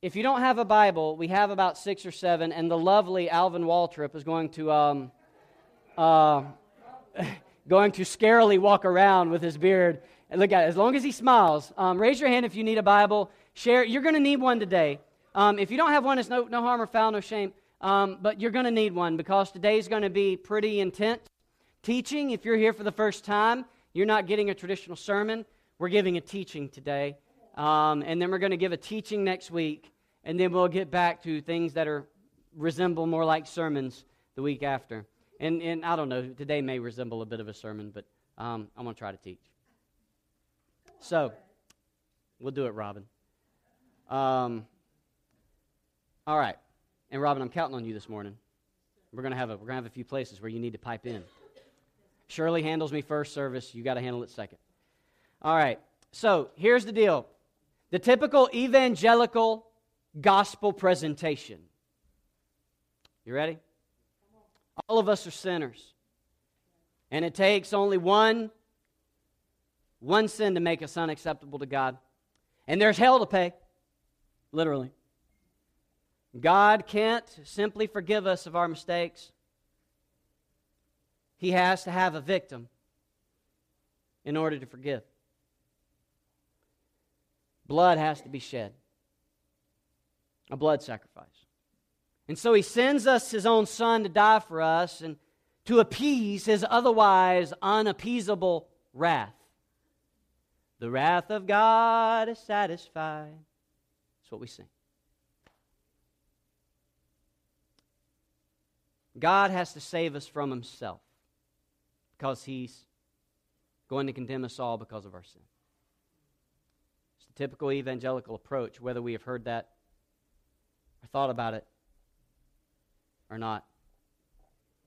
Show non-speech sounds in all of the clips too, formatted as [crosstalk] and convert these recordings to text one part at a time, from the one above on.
if you don't have a Bible, we have about six or seven, and the lovely Alvin Waltrip is going to um, uh, [laughs] going to scarily walk around with his beard. And look at it, as long as he smiles. Um, raise your hand if you need a Bible. Share. You're going to need one today. Um, if you don't have one, it's no, no harm or foul, no shame. Um, but you're going to need one because today's going to be pretty intense teaching. If you're here for the first time, you're not getting a traditional sermon. We're giving a teaching today. Um, and then we're going to give a teaching next week. And then we'll get back to things that are resemble more like sermons the week after. And, and I don't know, today may resemble a bit of a sermon, but um, I'm going to try to teach. So, we'll do it, Robin. Um, all right. And Robin, I'm counting on you this morning. We're going to have a, we're going to have a few places where you need to pipe in. Shirley handles me first service. You got to handle it second. All right. So here's the deal the typical evangelical gospel presentation. You ready? All of us are sinners. And it takes only one one sin to make us unacceptable to God. And there's hell to pay, literally. God can't simply forgive us of our mistakes. He has to have a victim in order to forgive. Blood has to be shed, a blood sacrifice. And so he sends us his own son to die for us and to appease his otherwise unappeasable wrath. The wrath of God is satisfied. That's what we sing. God has to save us from himself because he's going to condemn us all because of our sin. Typical evangelical approach, whether we have heard that or thought about it or not.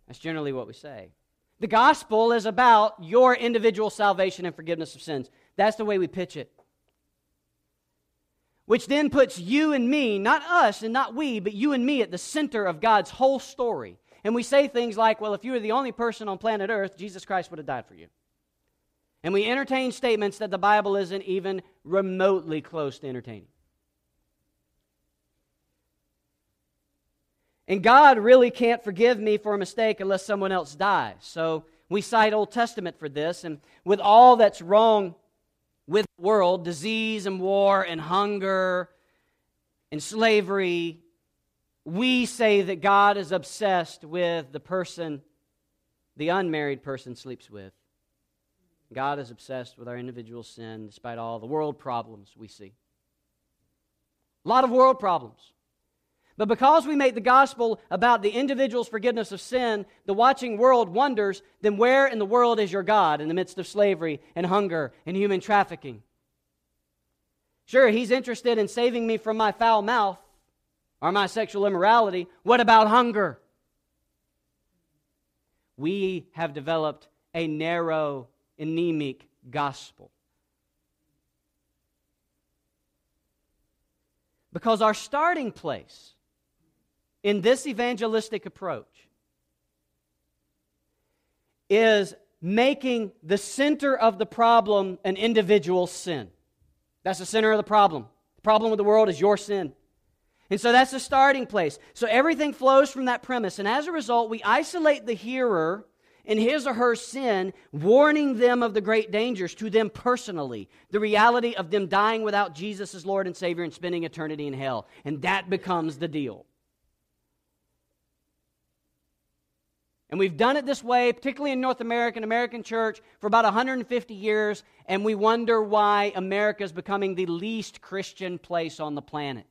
That's generally what we say. The gospel is about your individual salvation and forgiveness of sins. That's the way we pitch it. Which then puts you and me, not us and not we, but you and me at the center of God's whole story. And we say things like, well, if you were the only person on planet Earth, Jesus Christ would have died for you. And we entertain statements that the Bible isn't even remotely close to entertaining. And God really can't forgive me for a mistake unless someone else dies. So we cite Old Testament for this. And with all that's wrong with the world disease and war and hunger and slavery we say that God is obsessed with the person the unmarried person sleeps with. God is obsessed with our individual sin despite all the world problems we see. A lot of world problems. But because we make the gospel about the individual's forgiveness of sin, the watching world wonders then where in the world is your God in the midst of slavery and hunger and human trafficking? Sure, he's interested in saving me from my foul mouth, or my sexual immorality. What about hunger? We have developed a narrow, anemic gospel. Because our starting place in this evangelistic approach is making the center of the problem an individual sin. That's the center of the problem. The problem with the world is your sin. And so that's the starting place. So everything flows from that premise. And as a result, we isolate the hearer in his or her sin, warning them of the great dangers to them personally, the reality of them dying without Jesus as Lord and Savior and spending eternity in hell. And that becomes the deal. And we've done it this way, particularly in North American American church, for about 150 years, and we wonder why America is becoming the least Christian place on the planet.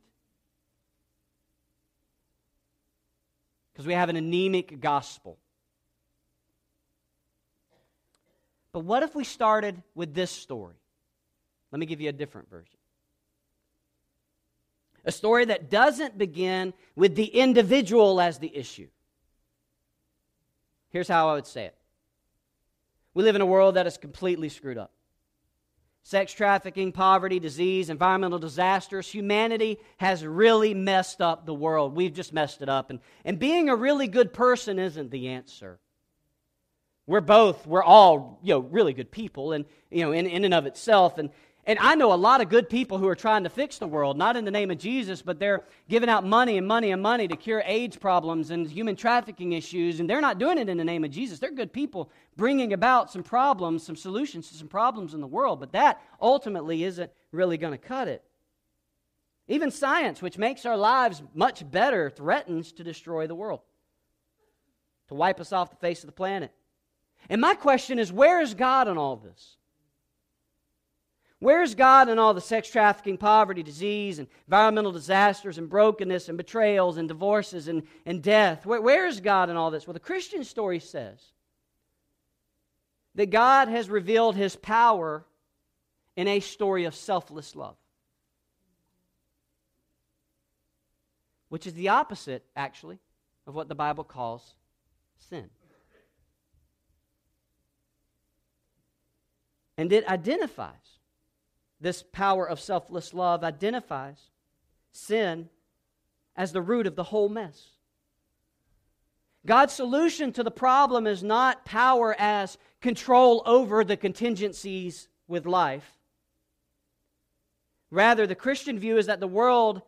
because we have an anemic gospel. But what if we started with this story? Let me give you a different version. A story that doesn't begin with the individual as the issue. Here's how I would say it We live in a world that is completely screwed up sex trafficking, poverty, disease, environmental disasters. Humanity has really messed up the world. We've just messed it up. And, and being a really good person isn't the answer. We're both, we're all, you know, really good people and, you know, in, in and of itself. And, And I know a lot of good people who are trying to fix the world, not in the name of Jesus, but they're giving out money and money and money to cure AIDS problems and human trafficking issues, and they're not doing it in the name of Jesus. They're good people bringing about some problems, some solutions to some problems in the world, but that ultimately isn't really going to cut it. Even science, which makes our lives much better, threatens to destroy the world, to wipe us off the face of the planet. And my question is where is God in all this? Where's God in all the sex trafficking, poverty, disease, and environmental disasters, and brokenness, and betrayals, and divorces, and, and death? Where, where is God in all this? Well, the Christian story says that God has revealed his power in a story of selfless love, which is the opposite, actually, of what the Bible calls sin. And it identifies this power of selfless love identifies sin as the root of the whole mess. God's solution to the problem is not power as control over the contingencies with life. Rather, the Christian view is that the world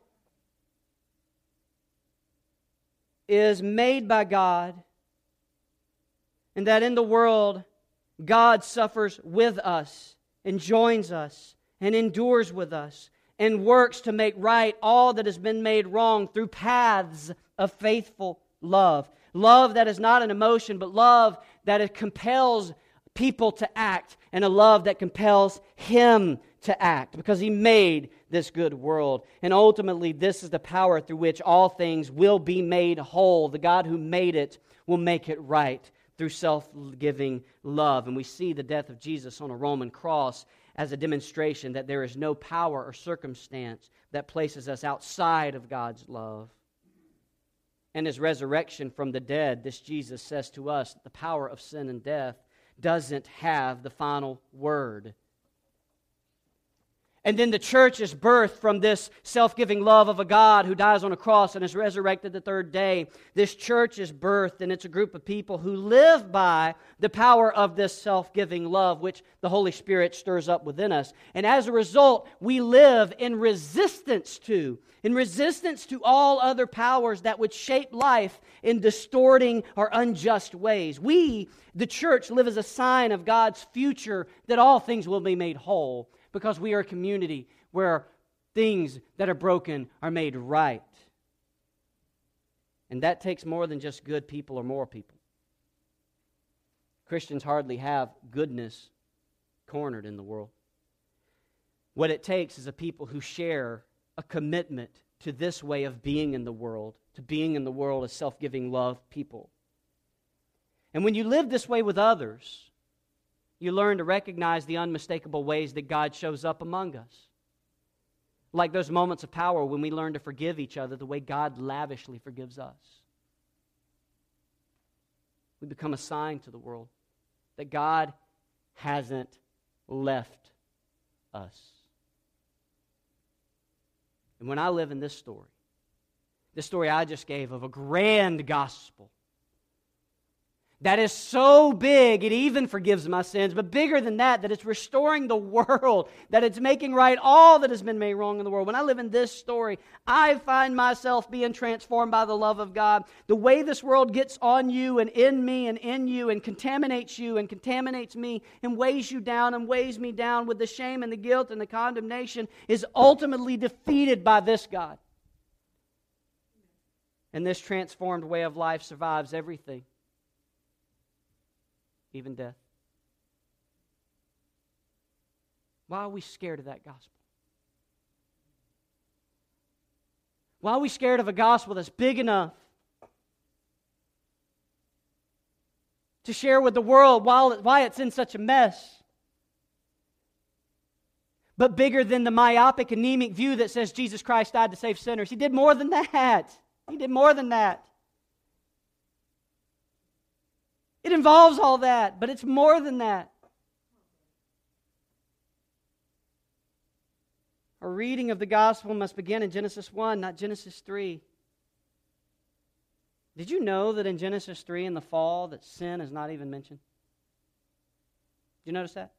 is made by God, and that in the world, God suffers with us and joins us and endures with us and works to make right all that has been made wrong through paths of faithful love. Love that is not an emotion, but love that compels people to act, and a love that compels Him to act because He made this good world. And ultimately, this is the power through which all things will be made whole. The God who made it will make it right through self giving love. And we see the death of Jesus on a Roman cross as a demonstration that there is no power or circumstance that places us outside of God's love. And his resurrection from the dead, this Jesus says to us that the power of sin and death doesn't have the final word. And then the church is birthed from this self giving love of a God who dies on a cross and is resurrected the third day. This church is birthed, and it's a group of people who live by the power of this self giving love, which the Holy Spirit stirs up within us. And as a result, we live in resistance to, in resistance to all other powers that would shape life in distorting or unjust ways. We, the church, live as a sign of God's future that all things will be made whole because we are a community where things that are broken are made right. And that takes more than just good people or more people. Christians hardly have goodness cornered in the world. What it takes is a people who share a commitment to this way of being in the world, to being in the world as self giving love people. And when you live this way with others, you learn to recognize the unmistakable ways that God shows up among us. Like those moments of power when we learn to forgive each other the way God lavishly forgives us. We become a sign to the world that God hasn't left us. And when I live in this story, this story I just gave of a grand gospel that is so big it even forgives my sins, but bigger than that, that it's restoring the world, that it's making right all that has been made wrong in the world. When I live in this story, I find myself being transformed by the love of God. The way this world gets on you and in me and in you and contaminates you and contaminates me and weighs you down and weighs me down with the shame and the guilt and the condemnation is ultimately defeated by this God. And this transformed way of life survives everything even death. Why are we scared of that gospel? Why are we scared of a gospel that's big enough to share with the world while, why it's in such a mess? But bigger than the myopic, anemic view that says Jesus Christ died to save sinners. He did more than that. He did more than that. It involves all that, but it's more than that. A reading of the gospel must begin in Genesis 1, not Genesis 3. Did you know that in Genesis 3 in the fall that sin is not even mentioned? Did you notice that?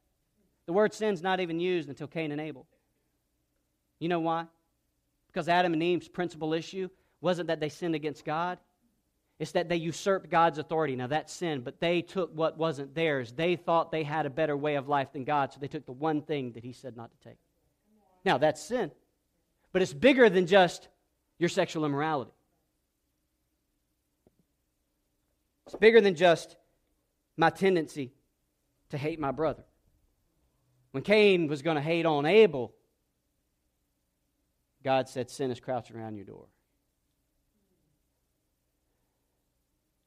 The word sin's not even used until Cain and Abel. You know why? Because Adam and Eve's principal issue wasn't that they sinned against God, it's that they usurped God's authority. Now, that's sin, but they took what wasn't theirs. They thought they had a better way of life than God, so they took the one thing that He said not to take. Now, that's sin. But it's bigger than just your sexual immorality, it's bigger than just my tendency to hate my brother. When Cain was going to hate on Abel, God said, Sin is crouching around your door.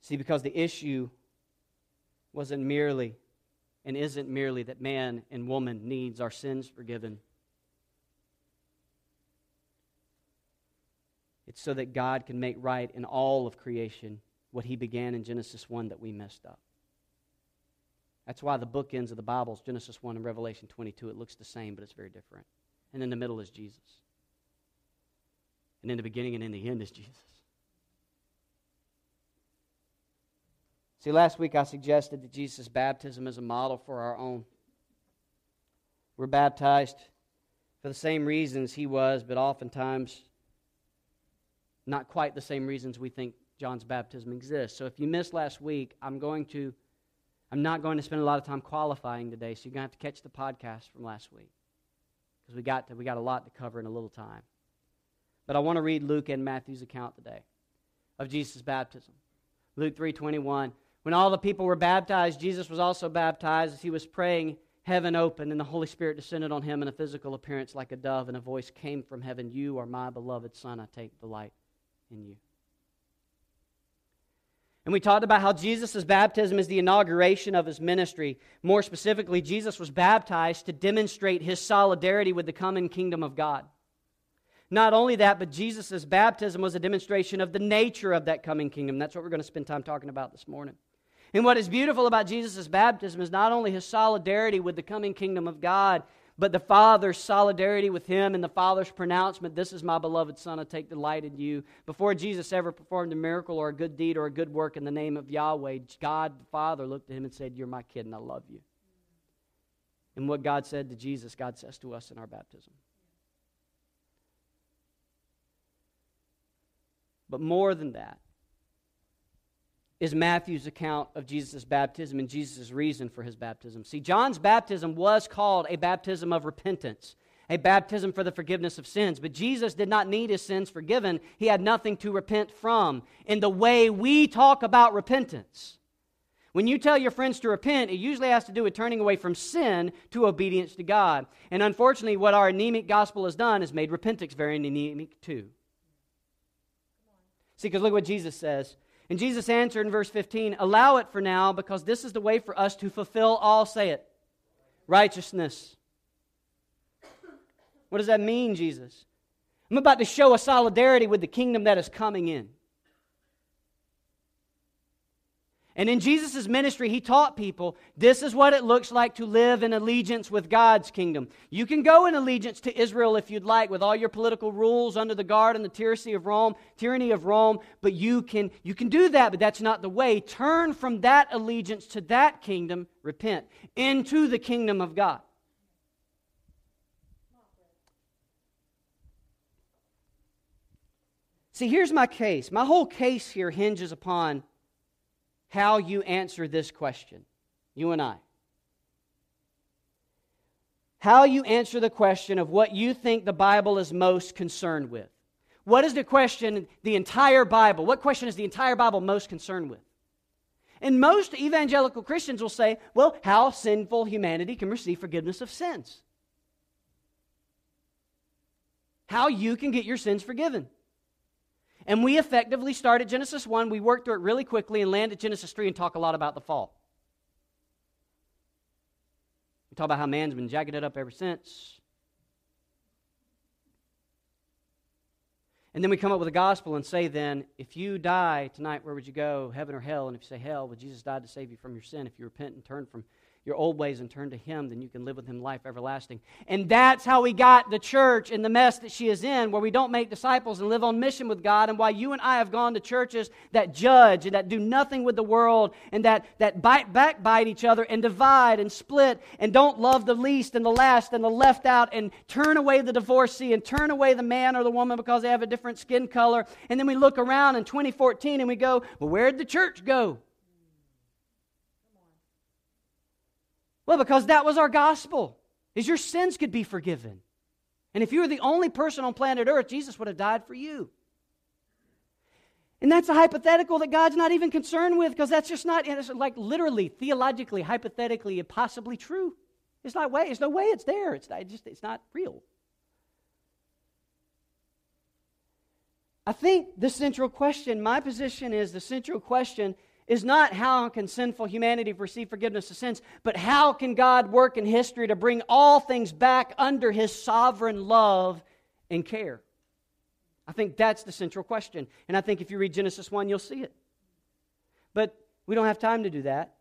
See, because the issue wasn't merely and isn't merely that man and woman needs our sins forgiven. It's so that God can make right in all of creation what he began in Genesis 1 that we messed up. That's why the bookends of the Bible is Genesis 1 and Revelation 22. It looks the same, but it's very different. And in the middle is Jesus. And in the beginning and in the end is [laughs] Jesus. See, last week I suggested that Jesus' baptism is a model for our own. We're baptized for the same reasons he was, but oftentimes not quite the same reasons we think John's baptism exists. So if you missed last week, I'm going to I'm not going to spend a lot of time qualifying today, so you're going to have to catch the podcast from last week. Because we got to, we got a lot to cover in a little time. But I want to read Luke and Matthew's account today of Jesus' baptism. Luke 3:21 when all the people were baptized, Jesus was also baptized. As he was praying, heaven opened, and the Holy Spirit descended on him in a physical appearance like a dove, and a voice came from heaven You are my beloved Son. I take delight in you. And we talked about how Jesus' baptism is the inauguration of his ministry. More specifically, Jesus was baptized to demonstrate his solidarity with the coming kingdom of God. Not only that, but Jesus' baptism was a demonstration of the nature of that coming kingdom. That's what we're going to spend time talking about this morning. And what is beautiful about Jesus' baptism is not only his solidarity with the coming kingdom of God, but the Father's solidarity with him and the Father's pronouncement, This is my beloved Son, I take delight in you. Before Jesus ever performed a miracle or a good deed or a good work in the name of Yahweh, God the Father looked at him and said, You're my kid and I love you. And what God said to Jesus, God says to us in our baptism. But more than that, is Matthew's account of Jesus' baptism and Jesus' reason for his baptism. See, John's baptism was called a baptism of repentance, a baptism for the forgiveness of sins. But Jesus did not need his sins forgiven, he had nothing to repent from. In the way we talk about repentance, when you tell your friends to repent, it usually has to do with turning away from sin to obedience to God. And unfortunately, what our anemic gospel has done is made repentance very anemic too. See, because look what Jesus says. And Jesus answered in verse 15, Allow it for now, because this is the way for us to fulfill all, say it, righteousness. What does that mean, Jesus? I'm about to show a solidarity with the kingdom that is coming in. And in Jesus' ministry, he taught people this is what it looks like to live in allegiance with God's kingdom. You can go in allegiance to Israel if you'd like, with all your political rules under the guard and the tyranny of Rome, tyranny of Rome, but you can, you can do that, but that's not the way. Turn from that allegiance to that kingdom, repent, into the kingdom of God. See, here's my case. My whole case here hinges upon how you answer this question, you and I. How you answer the question of what you think the Bible is most concerned with. What is the question, the entire Bible? What question is the entire Bible most concerned with? And most evangelical Christians will say, well, how sinful humanity can receive forgiveness of sins. How you can get your sins forgiven. And we effectively start at Genesis 1, we work through it really quickly and land at Genesis 3 and talk a lot about the fall. We talk about how man's been jacking it up ever since. And then we come up with a gospel and say, then, if you die tonight, where would you go, heaven or hell? And if you say hell, well, Jesus died to save you from your sin. If you repent and turn from your old ways and turn to Him, then you can live with Him life everlasting. And that's how we got the church in the mess that she is in, where we don't make disciples and live on mission with God, and why you and I have gone to churches that judge and that do nothing with the world and that, that bite, backbite each other and divide and split and don't love the least and the last and the left out and turn away the divorcee and turn away the man or the woman because they have a different skin color. And then we look around in 2014 and we go, well, where'd the church go? Well, because that was our gospel, is your sins could be forgiven. And if you were the only person on planet Earth, Jesus would have died for you. And that's a hypothetical that God's not even concerned with because that's just not, it's like literally, theologically, hypothetically, possibly true. It's not way, there's no way it's there. It's not, just, it's not real. I think the central question, my position is the central question is not how can sinful humanity receive forgiveness of sins, but how can God work in history to bring all things back under his sovereign love and care? I think that's the central question. And I think if you read Genesis 1, you'll see it. But we don't have time to do that.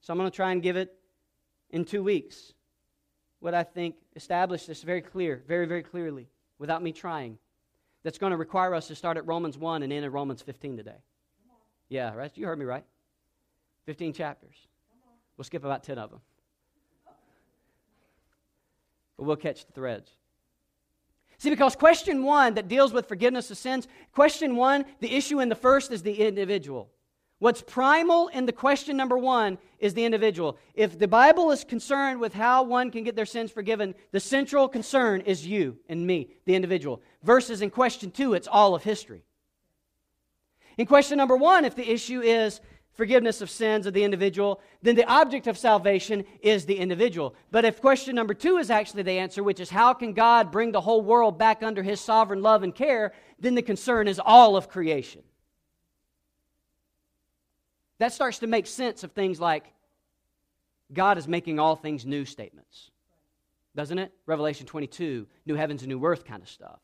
So I'm going to try and give it in two weeks what I think established this very clear, very, very clearly, without me trying. That's going to require us to start at Romans 1 and end at Romans 15 today. Yeah, right? You heard me right. 15 chapters. We'll skip about 10 of them. But we'll catch the threads. See, because question one that deals with forgiveness of sins, question one, the issue in the first is the individual. What's primal in the question number one is the individual. If the Bible is concerned with how one can get their sins forgiven, the central concern is you and me, the individual. Versus in question two, it's all of history. In question number one, if the issue is forgiveness of sins of the individual, then the object of salvation is the individual. But if question number two is actually the answer, which is how can God bring the whole world back under his sovereign love and care, then the concern is all of creation. That starts to make sense of things like God is making all things new statements. Doesn't it? Revelation 22, new heavens and new earth kind of stuff.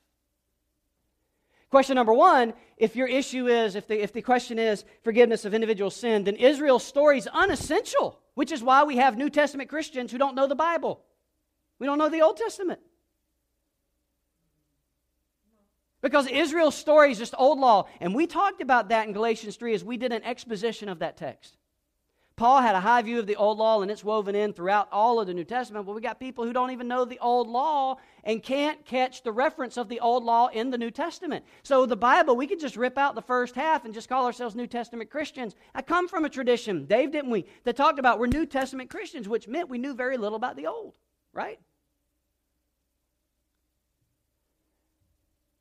Question number one if your issue is, if the, if the question is forgiveness of individual sin, then Israel's story is unessential, which is why we have New Testament Christians who don't know the Bible. We don't know the Old Testament. Because Israel's story is just old law. And we talked about that in Galatians 3 as we did an exposition of that text. Paul had a high view of the old law and it's woven in throughout all of the New Testament, but we got people who don't even know the old law and can't catch the reference of the old law in the New Testament. So the Bible, we could just rip out the first half and just call ourselves New Testament Christians. I come from a tradition, Dave, didn't we, that talked about we're New Testament Christians, which meant we knew very little about the old, right?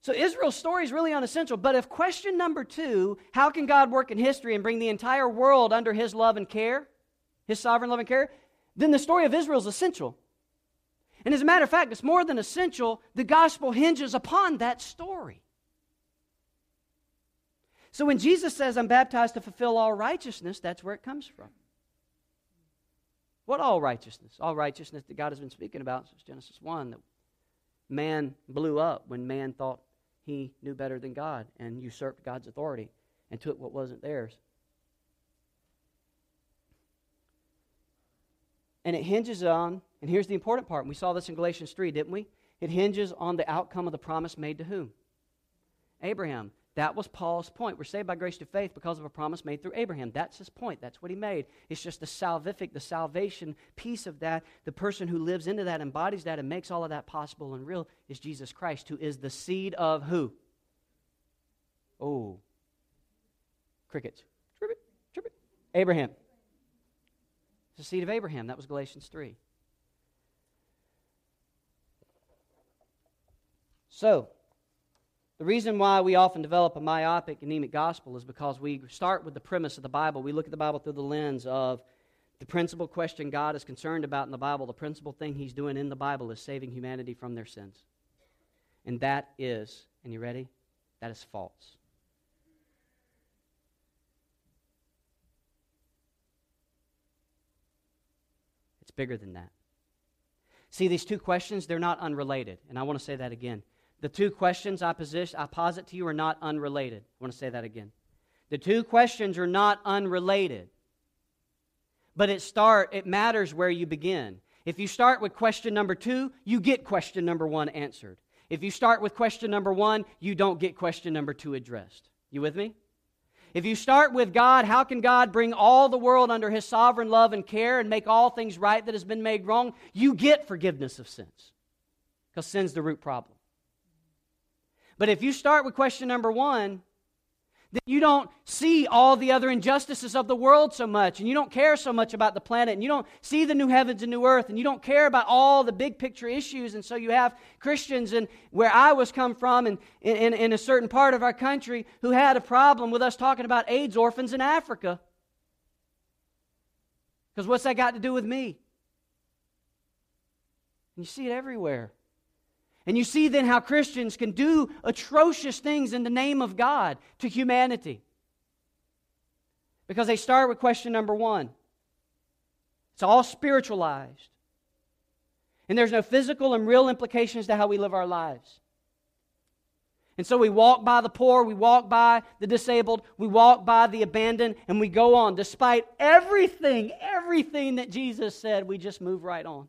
So Israel's story is really unessential. But if question number two, how can God work in history and bring the entire world under his love and care, his sovereign love and care, then the story of Israel is essential. And as a matter of fact, it's more than essential, the gospel hinges upon that story. So when Jesus says, I'm baptized to fulfill all righteousness, that's where it comes from. What all righteousness? All righteousness that God has been speaking about since Genesis 1 that man blew up when man thought he knew better than God and usurped God's authority and took what wasn't theirs. And it hinges on, and here's the important part. We saw this in Galatians 3, didn't we? It hinges on the outcome of the promise made to whom? Abraham. That was Paul's point. We're saved by grace through faith because of a promise made through Abraham. That's his point. That's what he made. It's just the salvific, the salvation piece of that. The person who lives into that, embodies that, and makes all of that possible and real is Jesus Christ, who is the seed of who? Oh, crickets. Trippet, trippet. Abraham. The seed of Abraham. That was Galatians 3. So, the reason why we often develop a myopic, anemic gospel is because we start with the premise of the Bible. We look at the Bible through the lens of the principal question God is concerned about in the Bible, the principal thing He's doing in the Bible is saving humanity from their sins. And that is, and you ready? That is false. It's bigger than that. See, these two questions, they're not unrelated. And I want to say that again. The two questions I, position, I posit to you are not unrelated. I want to say that again. The two questions are not unrelated. but it start it matters where you begin. If you start with question number 2, you get question number 1 answered. If you start with question number 1, you don't get question number 2 addressed. You with me? If you start with God, how can God bring all the world under his sovereign love and care and make all things right that has been made wrong? You get forgiveness of sins. Because sin's the root problem. But if you start with question number 1, then you don't see all the other injustices of the world so much, and you don't care so much about the planet, and you don't see the new heavens and new earth, and you don't care about all the big picture issues. And so you have Christians, and where I was come from, and in, in a certain part of our country, who had a problem with us talking about AIDS orphans in Africa. Because what's that got to do with me? And you see it everywhere. And you see then how Christians can do atrocious things in the name of God to humanity. Because they start with question number one it's all spiritualized. And there's no physical and real implications to how we live our lives. And so we walk by the poor, we walk by the disabled, we walk by the abandoned, and we go on. Despite everything, everything that Jesus said, we just move right on.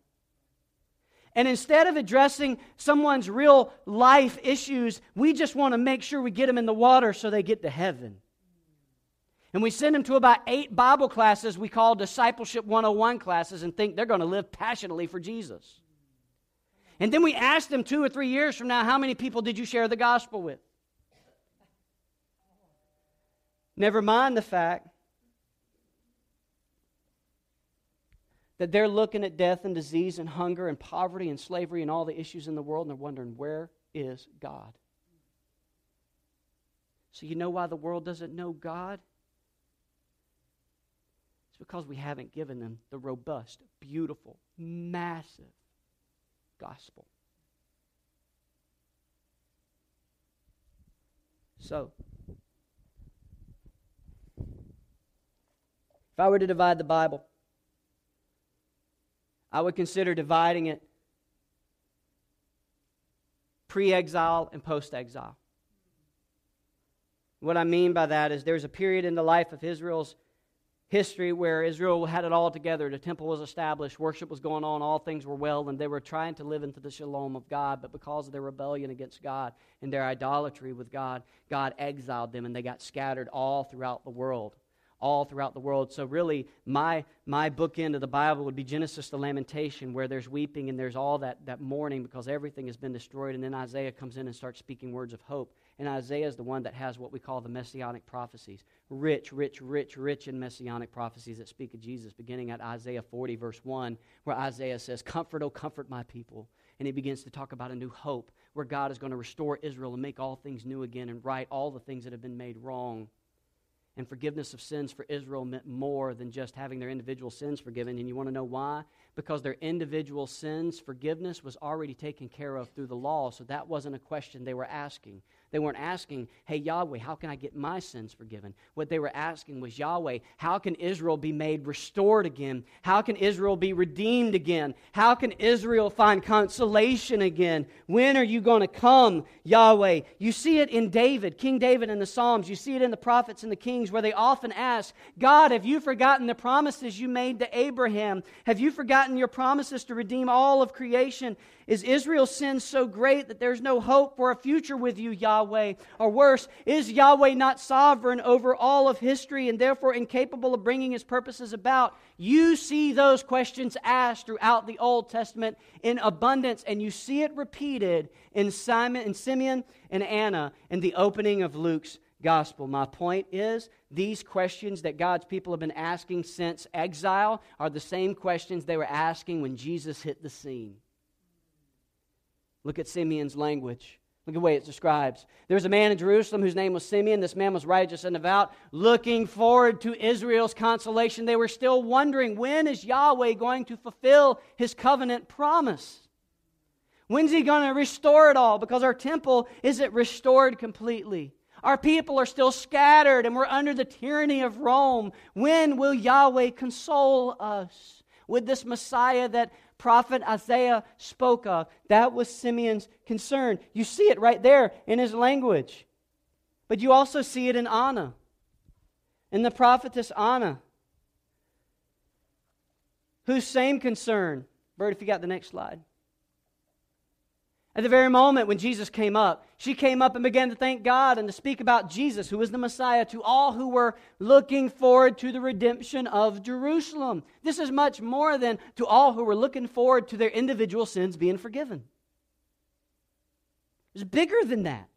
And instead of addressing someone's real life issues, we just want to make sure we get them in the water so they get to heaven. And we send them to about eight Bible classes we call Discipleship 101 classes and think they're going to live passionately for Jesus. And then we ask them two or three years from now, how many people did you share the gospel with? Never mind the fact that they're looking at death and disease and hunger and poverty and slavery and all the issues in the world and they're wondering, where is God? So, you know why the world doesn't know God? It's because we haven't given them the robust, beautiful, massive gospel. So, if I were to divide the Bible I would consider dividing it pre exile and post exile. What I mean by that is there's a period in the life of Israel's history where Israel had it all together. The temple was established, worship was going on, all things were well, and they were trying to live into the shalom of God. But because of their rebellion against God and their idolatry with God, God exiled them and they got scattered all throughout the world all throughout the world. So, really, my, my bookend of the Bible would be Genesis to Lamentation, where there's weeping and there's all that, that mourning because everything has been destroyed. And then Isaiah comes in and starts speaking words of hope. And Isaiah is the one that has what we call the messianic prophecies rich, rich, rich, rich in messianic prophecies that speak of Jesus, beginning at Isaiah 40, verse 1, where Isaiah says, Comfort, oh, comfort my people. And he begins to talk about a new hope where God is going to restore Israel and make all things new again and right all the things that have been made wrong and forgiveness of sins for Israel meant more than just having their individual sins forgiven. And you want to know why? Because their individual sins forgiveness was already taken care of through the law, so that wasn't a question they were asking. They weren't asking, hey, Yahweh, how can I get my sins forgiven? What they were asking was, Yahweh, how can Israel be made restored again? How can Israel be redeemed again? How can Israel find consolation again? When are you going to come, Yahweh? You see it in David, King David in the Psalms. You see it in the prophets and the kings where they often ask, God, have you forgotten the promises you made to Abraham? Have you forgotten your promises to redeem all of creation? Is Israel's sin so great that there's no hope for a future with you, Yahweh? Or worse, is Yahweh not sovereign over all of history and therefore incapable of bringing his purposes about? You see those questions asked throughout the Old Testament in abundance, and you see it repeated in Simon and Simeon and Anna in the opening of Luke's gospel. My point is, these questions that God's people have been asking since exile are the same questions they were asking when Jesus hit the scene. Look at Simeon's language. Look at the way it describes. There was a man in Jerusalem whose name was Simeon. This man was righteous and devout, looking forward to Israel's consolation. They were still wondering when is Yahweh going to fulfill his covenant promise? When's he going to restore it all? Because our temple isn't restored completely. Our people are still scattered and we're under the tyranny of Rome. When will Yahweh console us with this Messiah that prophet Isaiah spoke of. That was Simeon's concern. You see it right there in his language. But you also see it in Anna, in the prophetess Anna. whose same concern, Bert, if you got the next slide. At the very moment when Jesus came up, she came up and began to thank God and to speak about Jesus, who was the Messiah, to all who were looking forward to the redemption of Jerusalem. This is much more than to all who were looking forward to their individual sins being forgiven. It's bigger than that.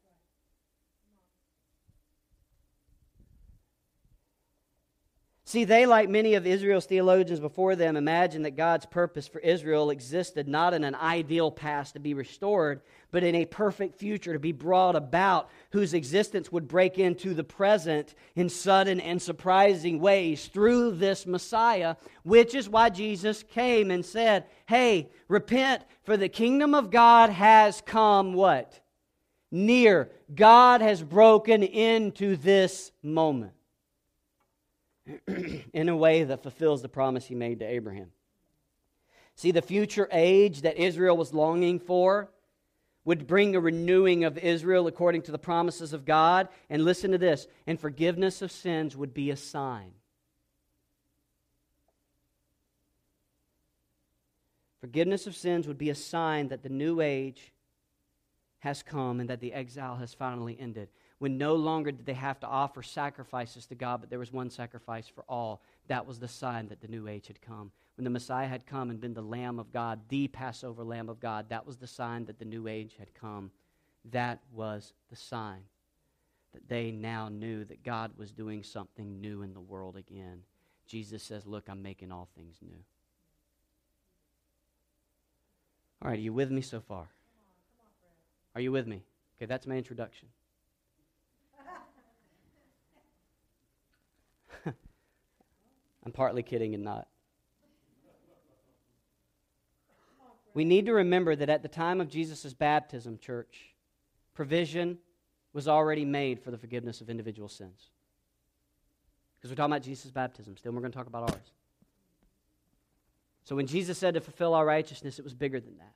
See, they, like many of Israel's theologians before them, imagined that God's purpose for Israel existed not in an ideal past to be restored, but in a perfect future to be brought about, whose existence would break into the present in sudden and surprising ways through this Messiah, which is why Jesus came and said, Hey, repent, for the kingdom of God has come what? Near. God has broken into this moment. [clears throat] in a way that fulfills the promise he made to Abraham. See, the future age that Israel was longing for would bring a renewing of Israel according to the promises of God. And listen to this and forgiveness of sins would be a sign. Forgiveness of sins would be a sign that the new age has come and that the exile has finally ended when no longer did they have to offer sacrifices to God, but there was one sacrifice for all. That was the sign that the new age had come. When the Messiah had come and been the Lamb of God, the Passover Lamb of God, that was the sign that the new age had come. That was the sign that they now knew that God was doing something new in the world again. Jesus says, Look, I'm making all things new. All right, are you with me so far? Are you with me? Okay, that's my introduction. I'm partly kidding and not. We need to remember that at the time of Jesus' baptism, church, provision was already made for the forgiveness of individual sins. Because we're talking about Jesus' baptism still, we're going to talk about ours. So when Jesus said to fulfill our righteousness, it was bigger than that.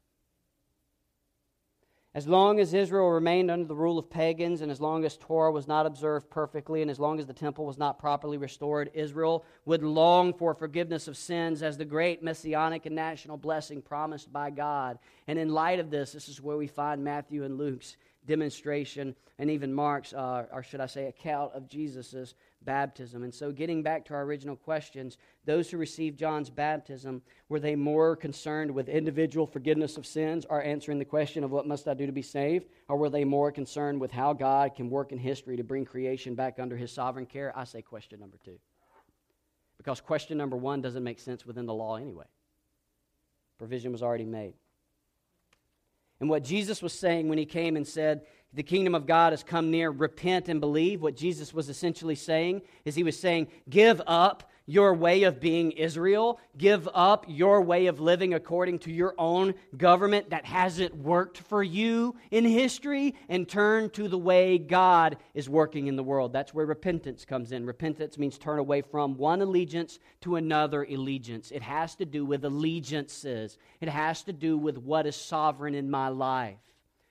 As long as Israel remained under the rule of pagans, and as long as Torah was not observed perfectly, and as long as the temple was not properly restored, Israel would long for forgiveness of sins as the great messianic and national blessing promised by God. And in light of this, this is where we find Matthew and Luke's demonstration, and even Mark's, uh, or should I say, account of Jesus' baptism. And so, getting back to our original questions, those who received John's baptism, were they more concerned with individual forgiveness of sins or answering the question of what must I do to be saved? Or were they more concerned with how God can work in history to bring creation back under his sovereign care? I say question number two. Because question number one doesn't make sense within the law anyway. Provision was already made. And what Jesus was saying when he came and said, the kingdom of God has come near, repent and believe. What Jesus was essentially saying is he was saying, give up your way of being Israel. Give up your way of living according to your own government that hasn't worked for you in history and turn to the way God is working in the world. That's where repentance comes in. Repentance means turn away from one allegiance to another allegiance. It has to do with allegiances, it has to do with what is sovereign in my life.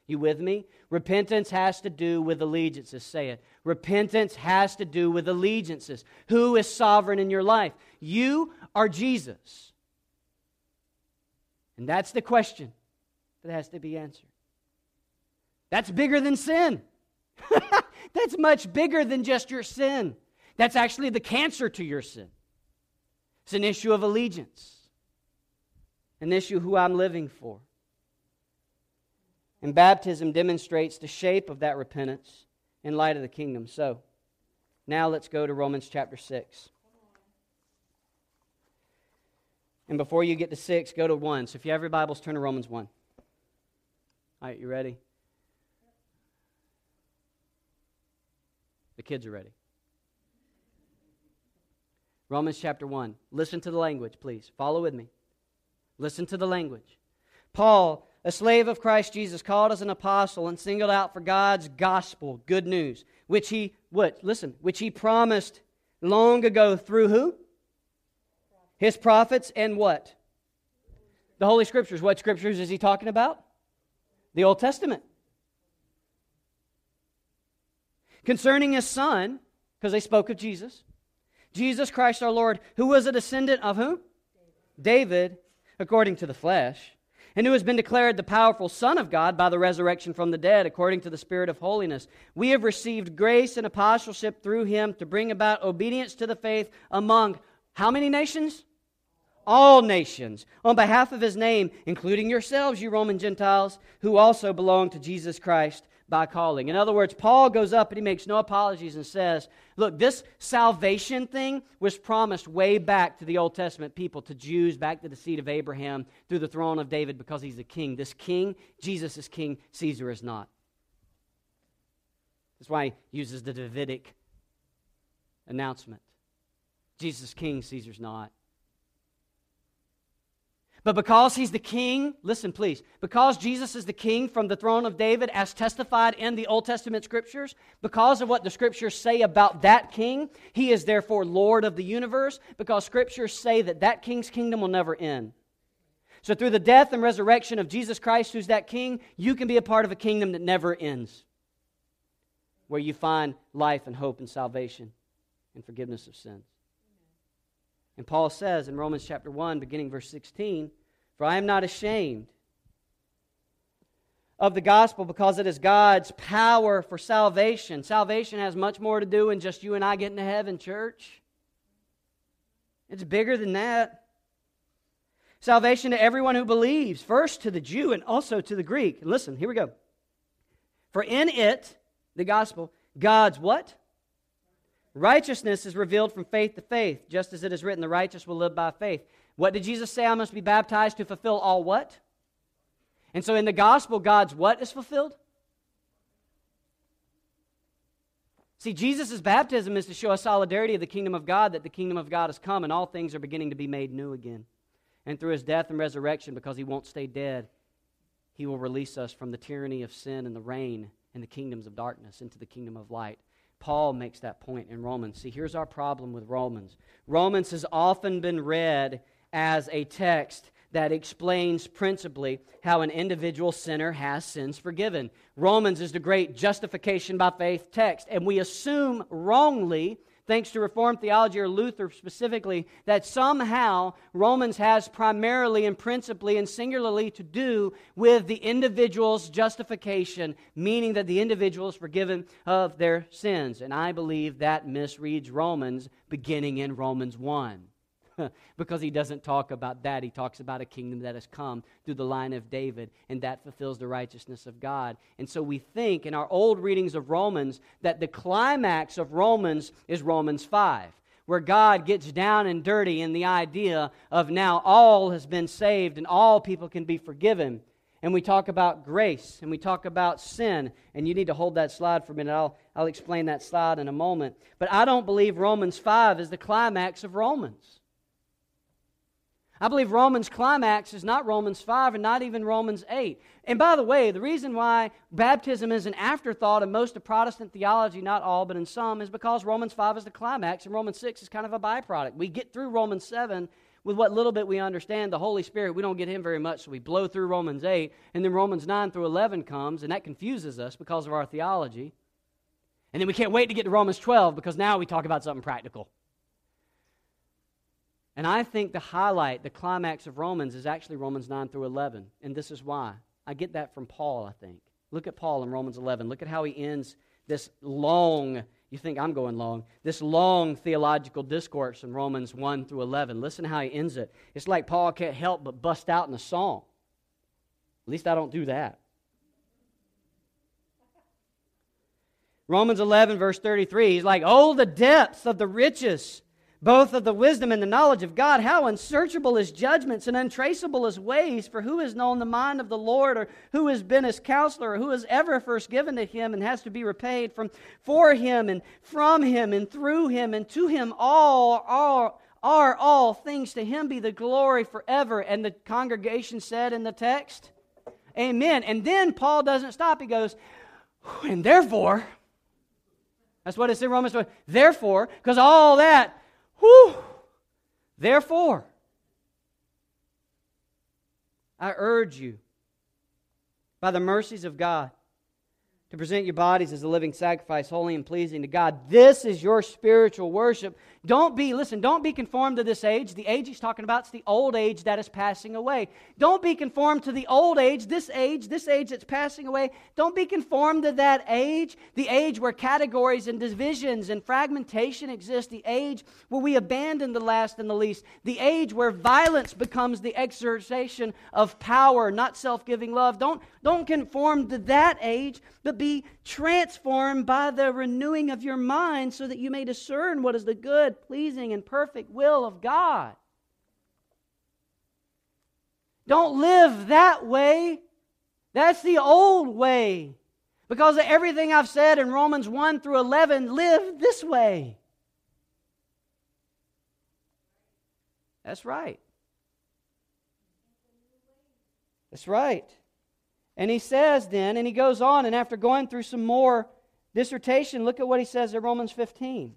You with me? Repentance has to do with allegiances. Say it. Repentance has to do with allegiances. Who is sovereign in your life? You are Jesus? And that's the question that has to be answered. That's bigger than sin. [laughs] that's much bigger than just your sin. That's actually the cancer to your sin. It's an issue of allegiance, an issue who I'm living for. And baptism demonstrates the shape of that repentance in light of the kingdom. So, now let's go to Romans chapter 6. And before you get to 6, go to 1. So if you have your Bibles, turn to Romans 1. All right, you ready? The kids are ready. Romans chapter 1. Listen to the language, please. Follow with me. Listen to the language. Paul a slave of Christ Jesus, called as an apostle and singled out for God's gospel, good news, which he what? Listen, which he promised long ago through who? His prophets and what? The Holy Scriptures. What scriptures is he talking about? The Old Testament. Concerning his son, because they spoke of Jesus, Jesus Christ our Lord, who was a descendant of whom? David, according to the flesh, and who has been declared the powerful Son of God by the resurrection from the dead, according to the Spirit of holiness. We have received grace and apostleship through him to bring about obedience to the faith among how many nations? All nations, on behalf of his name, including yourselves, you Roman Gentiles, who also belong to Jesus Christ by calling. In other words, Paul goes up and he makes no apologies and says, Look, this salvation thing was promised way back to the Old Testament people, to Jews, back to the seed of Abraham, through the throne of David, because he's a king. This king, Jesus is king, Caesar is not. That's why he uses the Davidic announcement Jesus is king, Caesar's not. But because he's the king, listen please, because Jesus is the king from the throne of David as testified in the Old Testament scriptures, because of what the scriptures say about that king, he is therefore Lord of the universe, because scriptures say that that king's kingdom will never end. So through the death and resurrection of Jesus Christ, who's that king, you can be a part of a kingdom that never ends, where you find life and hope and salvation and forgiveness of sins. And Paul says in Romans chapter 1, beginning verse 16, For I am not ashamed of the gospel because it is God's power for salvation. Salvation has much more to do than just you and I getting to heaven, church. It's bigger than that. Salvation to everyone who believes, first to the Jew and also to the Greek. And listen, here we go. For in it, the gospel, God's what? Righteousness is revealed from faith to faith, just as it is written, the righteous will live by faith. What did Jesus say? I must be baptized to fulfill all what? And so in the gospel, God's what is fulfilled? See, Jesus' baptism is to show a solidarity of the kingdom of God, that the kingdom of God has come and all things are beginning to be made new again. And through his death and resurrection, because he won't stay dead, he will release us from the tyranny of sin and the reign and the kingdoms of darkness into the kingdom of light. Paul makes that point in Romans. See, here's our problem with Romans Romans has often been read as a text that explains principally how an individual sinner has sins forgiven. Romans is the great justification by faith text, and we assume wrongly thanks to Reformed theology or Luther specifically, that somehow Romans has primarily and principally and singularly to do with the individual's justification, meaning that the individual is forgiven of their sins. And I believe that misreads Romans beginning in Romans 1. [laughs] because he doesn't talk about that. He talks about a kingdom that has come through the line of David, and that fulfills the righteousness of God. And so we think in our old readings of Romans that the climax of Romans is Romans 5 where God gets down and dirty in the idea of now all has been saved and all people can be forgiven. And we talk about grace and we talk about sin. And you need to hold that slide for a minute. I'll, I'll explain that slide in a moment. But I don't believe Romans 5 is the climax of Romans. I believe Romans' climax is not Romans 5 and not even Romans 8. And by the way, the reason why baptism is an afterthought in most of Protestant theology, not all, but in some, is because Romans 5 is the climax and Romans 6 is kind of a byproduct. We get through Romans 7 with what little bit we understand. The Holy Spirit, we don't get Him very much, so we blow through Romans 8, and then Romans 9 through 11 comes, and that confuses us because of our theology. And then we can't wait to get to Romans 12 because now we talk about something practical. And I think the highlight, the climax of Romans is actually Romans 9 through 11. And this is why. I get that from Paul, I think. Look at Paul in Romans 11. Look at how he ends this long, you think I'm going long, this long theological discourse in Romans 1 through 11. Listen how he ends it. It's like Paul can't help but bust out in a song. At least I don't do that. Romans 11, verse 33, he's like, Oh, the depths of the riches both of the wisdom and the knowledge of God. How unsearchable his judgments and untraceable his ways. For who has known the mind of the Lord, or who has been his counselor, or who has ever first given to him and has to be repaid from for him and from him and through him and to him all are are all things to him be the glory forever. And the congregation said in the text, Amen. And then Paul doesn't stop. He goes, and therefore, that's what it's in Romans 12. Therefore, because all that Whew. Therefore, I urge you, by the mercies of God, to present your bodies as a living sacrifice, holy and pleasing to God. This is your spiritual worship. Don't be, listen, don't be conformed to this age. The age he's talking about is the old age that is passing away. Don't be conformed to the old age, this age, this age that's passing away. Don't be conformed to that age, the age where categories and divisions and fragmentation exist, the age where we abandon the last and the least, the age where violence becomes the exertion of power, not self giving love. Don't, don't conform to that age, but be transformed by the renewing of your mind so that you may discern what is the good, pleasing, and perfect will of God. Don't live that way. That's the old way. Because of everything I've said in Romans 1 through 11, live this way. That's right. That's right. And he says then, and he goes on, and after going through some more dissertation, look at what he says in Romans 15.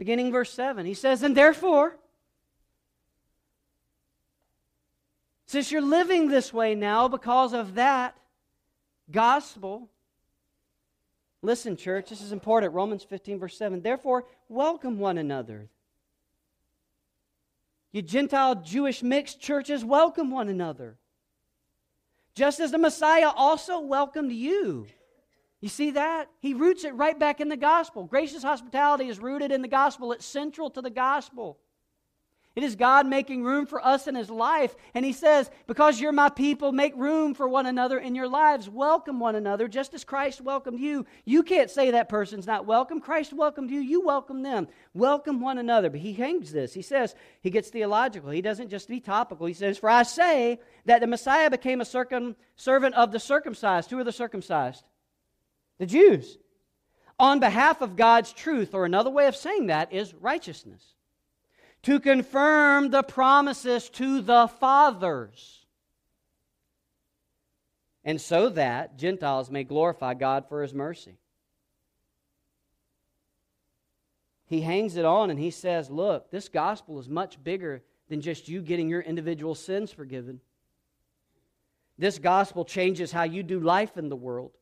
Beginning verse 7. He says, And therefore, since you're living this way now because of that gospel, listen, church, this is important. Romans 15, verse 7. Therefore, welcome one another. You Gentile Jewish mixed churches, welcome one another just as the Messiah also welcomed you. You see that? He roots it right back in the gospel. Gracious hospitality is rooted in the gospel, it's central to the gospel. It is God making room for us in His life. And He says, Because you're my people, make room for one another in your lives. Welcome one another, just as Christ welcomed you. You can't say that person's not welcome. Christ welcomed you. You welcome them. Welcome one another. But He hangs this. He says, He gets theological. He doesn't just be topical. He says, For I say that the Messiah became a circum- servant of the circumcised. Who are the circumcised? The Jews. On behalf of God's truth, or another way of saying that is righteousness to confirm the promises to the fathers, and so that Gentiles may glorify God for his mercy. He hangs it on and he says, Look, this gospel is much bigger than just you getting your individual sins forgiven. This gospel changes how you do life in the world.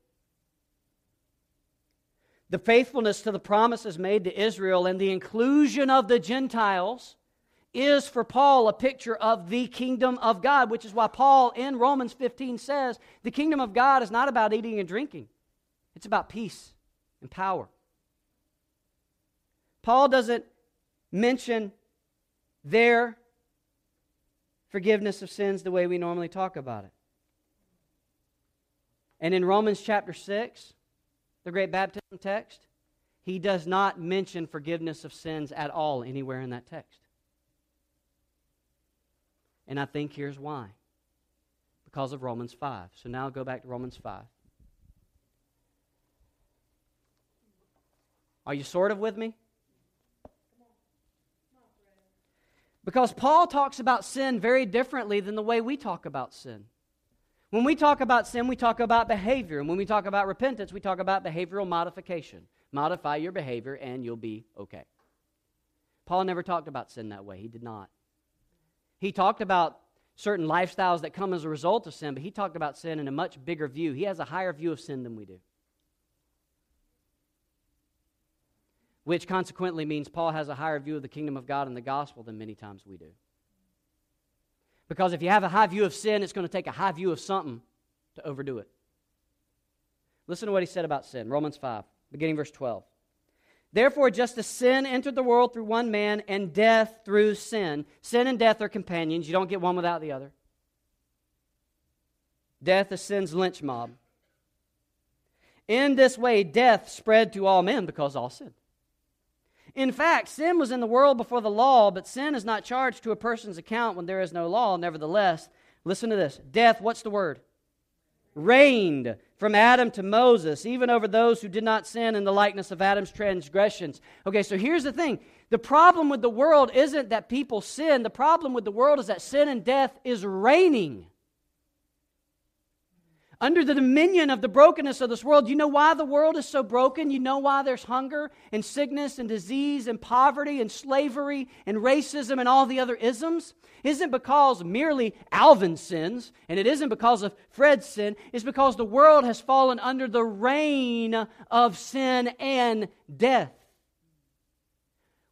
The faithfulness to the promises made to Israel and the inclusion of the Gentiles is for Paul a picture of the kingdom of God, which is why Paul in Romans 15 says the kingdom of God is not about eating and drinking, it's about peace and power. Paul doesn't mention their forgiveness of sins the way we normally talk about it. And in Romans chapter 6, the great baptism text, he does not mention forgiveness of sins at all anywhere in that text. And I think here's why because of Romans 5. So now I'll go back to Romans 5. Are you sort of with me? Because Paul talks about sin very differently than the way we talk about sin. When we talk about sin, we talk about behavior. And when we talk about repentance, we talk about behavioral modification. Modify your behavior and you'll be okay. Paul never talked about sin that way. He did not. He talked about certain lifestyles that come as a result of sin, but he talked about sin in a much bigger view. He has a higher view of sin than we do. Which consequently means Paul has a higher view of the kingdom of God and the gospel than many times we do. Because if you have a high view of sin, it's going to take a high view of something to overdo it. Listen to what he said about sin Romans 5, beginning verse 12. Therefore, just as sin entered the world through one man and death through sin, sin and death are companions. You don't get one without the other. Death is sin's lynch mob. In this way, death spread to all men because all sinned. In fact, sin was in the world before the law, but sin is not charged to a person's account when there is no law. Nevertheless, listen to this death, what's the word? reigned from Adam to Moses, even over those who did not sin in the likeness of Adam's transgressions. Okay, so here's the thing the problem with the world isn't that people sin, the problem with the world is that sin and death is reigning. Under the dominion of the brokenness of this world. You know why the world is so broken? You know why there's hunger and sickness and disease and poverty and slavery and racism and all the other isms? Isn't because merely Alvin sins, and it isn't because of Fred's sin, it's because the world has fallen under the reign of sin and death.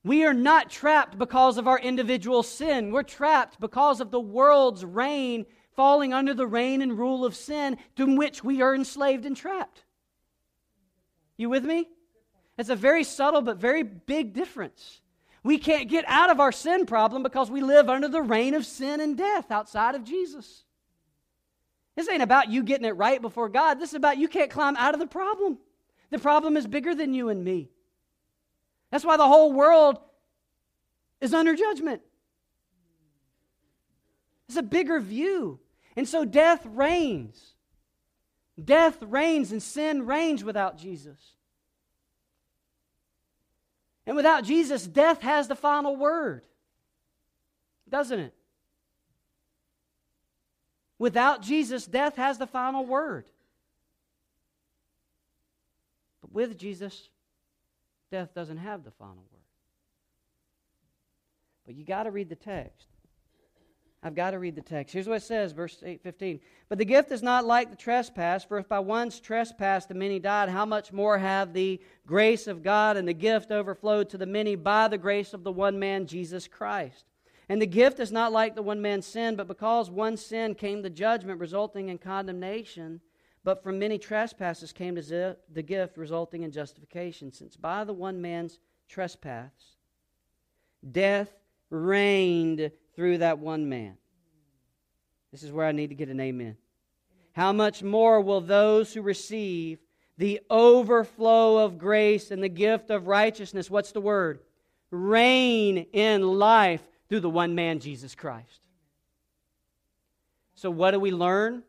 We are not trapped because of our individual sin. We're trapped because of the world's reign falling under the reign and rule of sin to which we are enslaved and trapped. You with me? It's a very subtle but very big difference. We can't get out of our sin problem because we live under the reign of sin and death outside of Jesus. This ain't about you getting it right before God. This is about you can't climb out of the problem. The problem is bigger than you and me. That's why the whole world is under judgment. It's a bigger view. And so death reigns. Death reigns and sin reigns without Jesus. And without Jesus, death has the final word, doesn't it? Without Jesus, death has the final word. But with Jesus, death doesn't have the final word. But you got to read the text. I've got to read the text. Here's what it says, verse 8, 15. But the gift is not like the trespass, for if by one's trespass the many died, how much more have the grace of God and the gift overflowed to the many by the grace of the one man, Jesus Christ? And the gift is not like the one man's sin, but because one sin came the judgment, resulting in condemnation, but from many trespasses came the gift, resulting in justification, since by the one man's trespass, death reigned through that one man. This is where I need to get an amen. How much more will those who receive the overflow of grace and the gift of righteousness, what's the word? Reign in life through the one man, Jesus Christ. So, what do we learn?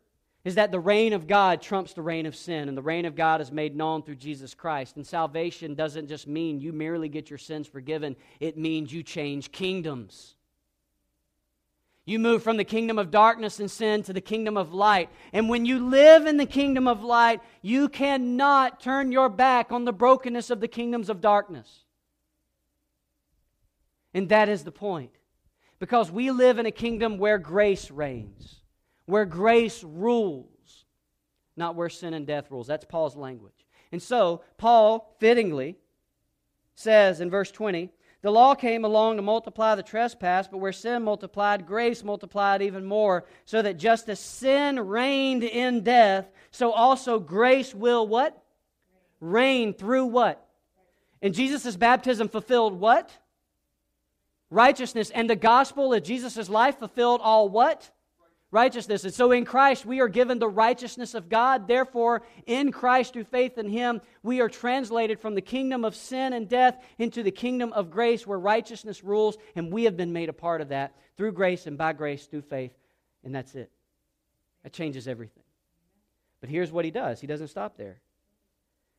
Is that the reign of God trumps the reign of sin, and the reign of God is made known through Jesus Christ. And salvation doesn't just mean you merely get your sins forgiven, it means you change kingdoms. You move from the kingdom of darkness and sin to the kingdom of light. And when you live in the kingdom of light, you cannot turn your back on the brokenness of the kingdoms of darkness. And that is the point. Because we live in a kingdom where grace reigns, where grace rules, not where sin and death rules. That's Paul's language. And so, Paul fittingly says in verse 20, the law came along to multiply the trespass, but where sin multiplied, grace multiplied even more, so that just as sin reigned in death, so also grace will what? Reign through what? And Jesus' baptism fulfilled what? Righteousness. And the gospel of Jesus' life fulfilled all what? Righteousness. And so in Christ, we are given the righteousness of God. Therefore, in Christ, through faith in Him, we are translated from the kingdom of sin and death into the kingdom of grace where righteousness rules. And we have been made a part of that through grace and by grace through faith. And that's it. That changes everything. But here's what He does He doesn't stop there.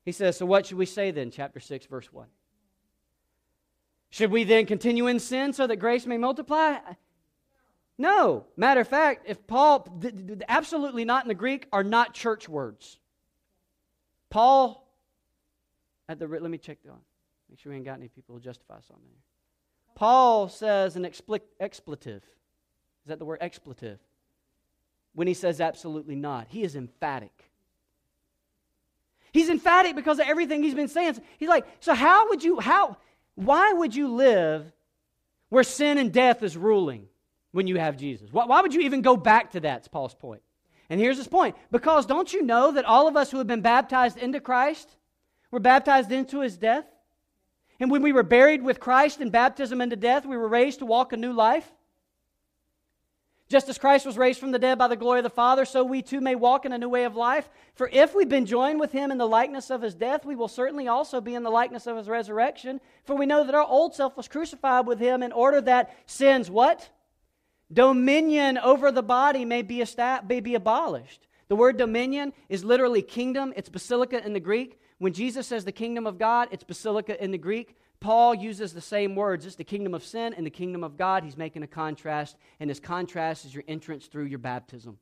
He says, So what should we say then? Chapter 6, verse 1. Should we then continue in sin so that grace may multiply? No. Matter of fact, if Paul, absolutely not in the Greek, are not church words. Paul, at the, let me check on. Make sure we ain't got any people who justify something. Paul says an expl- expletive. Is that the word expletive? When he says absolutely not, he is emphatic. He's emphatic because of everything he's been saying. He's like, so how would you, how, why would you live where sin and death is ruling? When you have Jesus. Why, why would you even go back to that? It's Paul's point. And here's his point because don't you know that all of us who have been baptized into Christ were baptized into his death? And when we were buried with Christ in baptism into death, we were raised to walk a new life. Just as Christ was raised from the dead by the glory of the Father, so we too may walk in a new way of life. For if we've been joined with him in the likeness of his death, we will certainly also be in the likeness of his resurrection. For we know that our old self was crucified with him in order that sin's what? Dominion over the body may be, may be abolished. The word dominion is literally kingdom, it's basileia in the Greek. When Jesus says the kingdom of God, it's basileia in the Greek. Paul uses the same words. It's the kingdom of sin and the kingdom of God. He's making a contrast, and his contrast is your entrance through your baptism.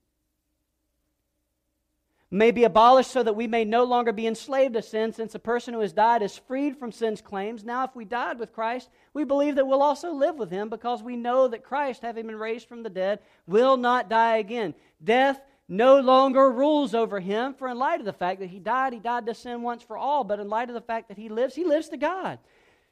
May be abolished so that we may no longer be enslaved to sin, since a person who has died is freed from sin's claims. Now, if we died with Christ, we believe that we'll also live with him because we know that Christ, having been raised from the dead, will not die again. Death no longer rules over him, for in light of the fact that he died, he died to sin once for all, but in light of the fact that he lives, he lives to God.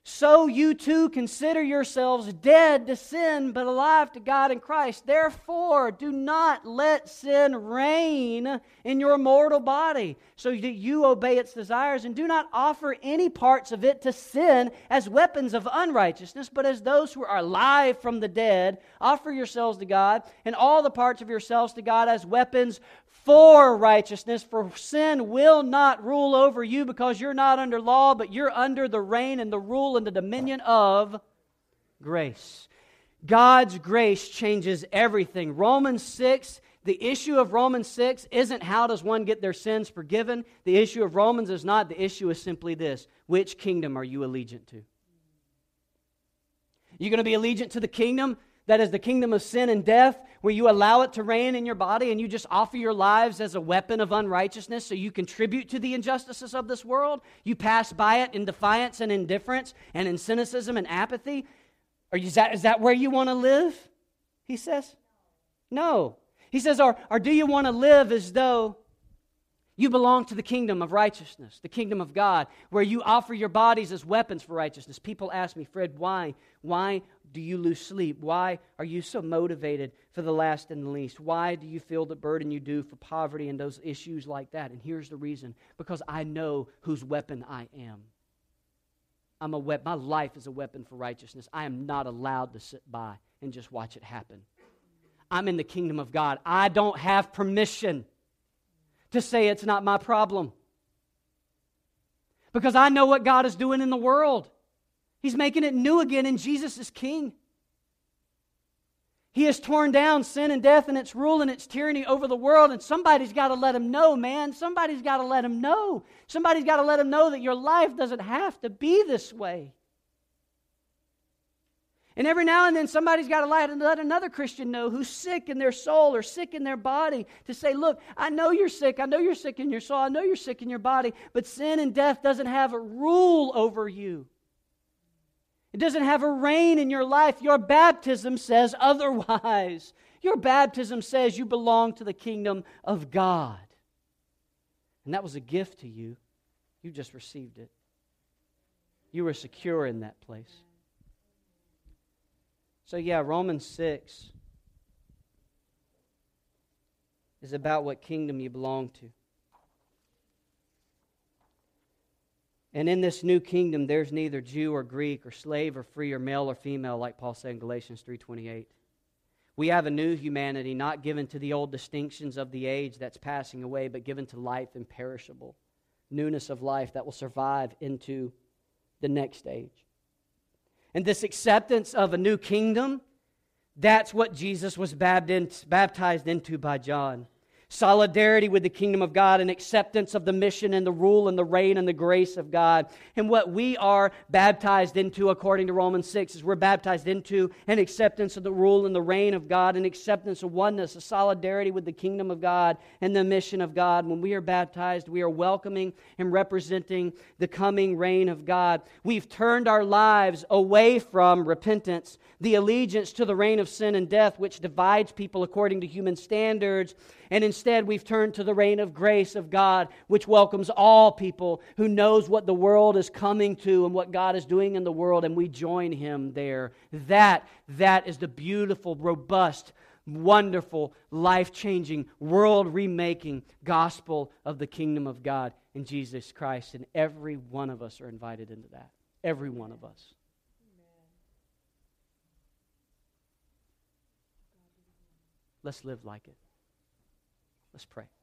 So you too consider yourselves dead to sin, but alive to God in Christ. Therefore, do not let sin reign in your mortal body, so that you obey its desires, and do not offer any parts of it to sin as weapons of unrighteousness, but as those who are alive from the dead. Offer yourselves to God, and all the parts of yourselves to God as weapons for righteousness, for sin will not rule over you because you're not under law, but you're under the reign and the rule and the dominion of grace. God's grace changes everything. Romans 6, the issue of Romans 6 isn't how does one get their sins forgiven. The issue of Romans is not. The issue is simply this which kingdom are you allegiant to? You're going to be allegiant to the kingdom that is the kingdom of sin and death, where you allow it to reign in your body and you just offer your lives as a weapon of unrighteousness so you contribute to the injustices of this world. You pass by it in defiance and indifference and in cynicism and apathy. Is, that, is that where you want to live? He says. No. He says, or, or do you want to live as though you belong to the kingdom of righteousness, the kingdom of God, where you offer your bodies as weapons for righteousness. People ask me, Fred, why? Why do you lose sleep? Why are you so motivated for the last and the least? Why do you feel the burden you do for poverty and those issues like that? And here's the reason because I know whose weapon I am. I'm a weapon. My life is a weapon for righteousness. I am not allowed to sit by and just watch it happen. I'm in the kingdom of God. I don't have permission to say it's not my problem. Because I know what God is doing in the world. He's making it new again, and Jesus is king. He has torn down sin and death and its rule and its tyranny over the world, and somebody's got to let him know, man. Somebody's got to let him know. Somebody's got to let him know that your life doesn't have to be this way. And every now and then, somebody's got to let another Christian know who's sick in their soul or sick in their body to say, Look, I know you're sick. I know you're sick in your soul. I know you're sick in your body, but sin and death doesn't have a rule over you. It doesn't have a reign in your life. Your baptism says otherwise. Your baptism says you belong to the kingdom of God. And that was a gift to you. You just received it. You were secure in that place. So, yeah, Romans 6 is about what kingdom you belong to. And in this new kingdom, there's neither Jew or Greek or slave or free or male or female, like Paul said in Galatians 3.28. We have a new humanity, not given to the old distinctions of the age that's passing away, but given to life imperishable, newness of life that will survive into the next age. And this acceptance of a new kingdom, that's what Jesus was baptized into by John solidarity with the kingdom of God and acceptance of the mission and the rule and the reign and the grace of God. And what we are baptized into, according to Romans 6, is we're baptized into an acceptance of the rule and the reign of God, an acceptance of oneness, a solidarity with the kingdom of God and the mission of God. When we are baptized, we are welcoming and representing the coming reign of God. We've turned our lives away from repentance, the allegiance to the reign of sin and death, which divides people according to human standards and instead, we've turned to the reign of grace of God, which welcomes all people, who knows what the world is coming to and what God is doing in the world, and we join him there. That, that is the beautiful, robust, wonderful, life changing, world remaking gospel of the kingdom of God in Jesus Christ. And every one of us are invited into that. Every one of us. Let's live like it. Let's pray.